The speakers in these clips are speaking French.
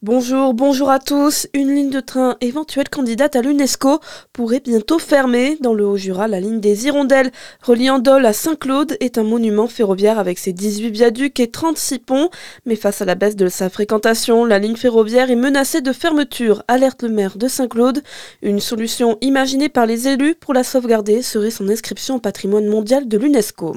Bonjour, bonjour à tous. Une ligne de train éventuelle candidate à l'UNESCO pourrait bientôt fermer. Dans le Haut-Jura, la ligne des Hirondelles reliant Dole à Saint-Claude est un monument ferroviaire avec ses 18 viaducs et 36 ponts. Mais face à la baisse de sa fréquentation, la ligne ferroviaire est menacée de fermeture, alerte le maire de Saint-Claude. Une solution imaginée par les élus pour la sauvegarder serait son inscription au patrimoine mondial de l'UNESCO.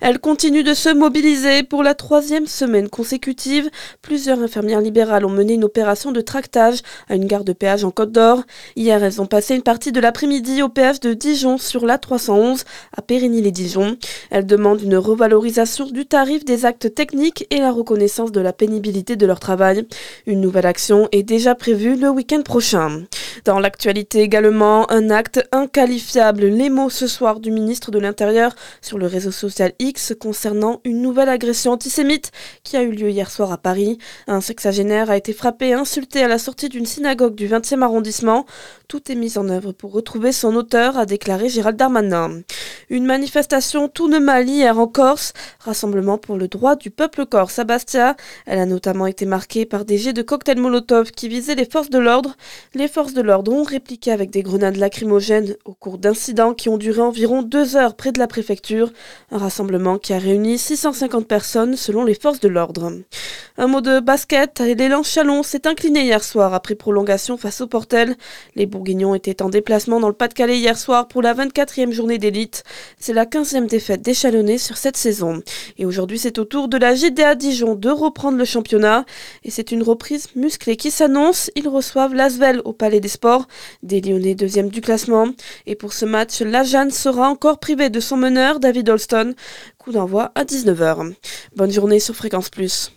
Elle continue de se mobiliser pour la troisième semaine consécutive. Plusieurs infirmières libérales ont mené une opération de tractage à une gare de péage en Côte d'Or. Hier, elles ont passé une partie de l'après-midi au péage de Dijon sur la 311 à Périgny-les-Dijon. Elles demandent une revalorisation du tarif des actes techniques et la reconnaissance de la pénibilité de leur travail. Une nouvelle action est déjà prévue le week-end prochain. Dans l'actualité également, un acte inqualifiable. Les mots ce soir du ministre de l'Intérieur sur le réseau social X concernant une nouvelle agression antisémite qui a eu lieu hier soir à Paris. Un sexagénaire a été frappé et insulté à la sortie d'une synagogue du 20e arrondissement. Tout est mis en œuvre pour retrouver son auteur, a déclaré Gérald Darmanin. Une manifestation tourne mal hier en Corse, rassemblement pour le droit du peuple corse à Bastia. Elle a notamment été marquée par des jets de cocktails Molotov qui visaient les forces de l'ordre. Les forces de l'ordre ont répliqué avec des grenades lacrymogènes au cours d'incidents qui ont duré environ deux heures près de la préfecture. Un rassemblement qui a réuni 650 personnes selon les forces de l'ordre. Un mot de basket, l'élan Chalon s'est incliné hier soir après prolongation face au Portel. Les Bourguignons étaient en déplacement dans le Pas-de-Calais hier soir pour la 24e journée d'élite. C'est la 15e défaite d'échalonnée sur cette saison. Et aujourd'hui, c'est au tour de la GDA Dijon de reprendre le championnat. Et c'est une reprise musclée qui s'annonce. Ils reçoivent l'Asvel au Palais des Sports, des Lyonnais deuxième du classement. Et pour ce match, la Jeanne sera encore privée de son meneur, David Holston. Coup d'envoi à 19h. Bonne journée sur Fréquence Plus.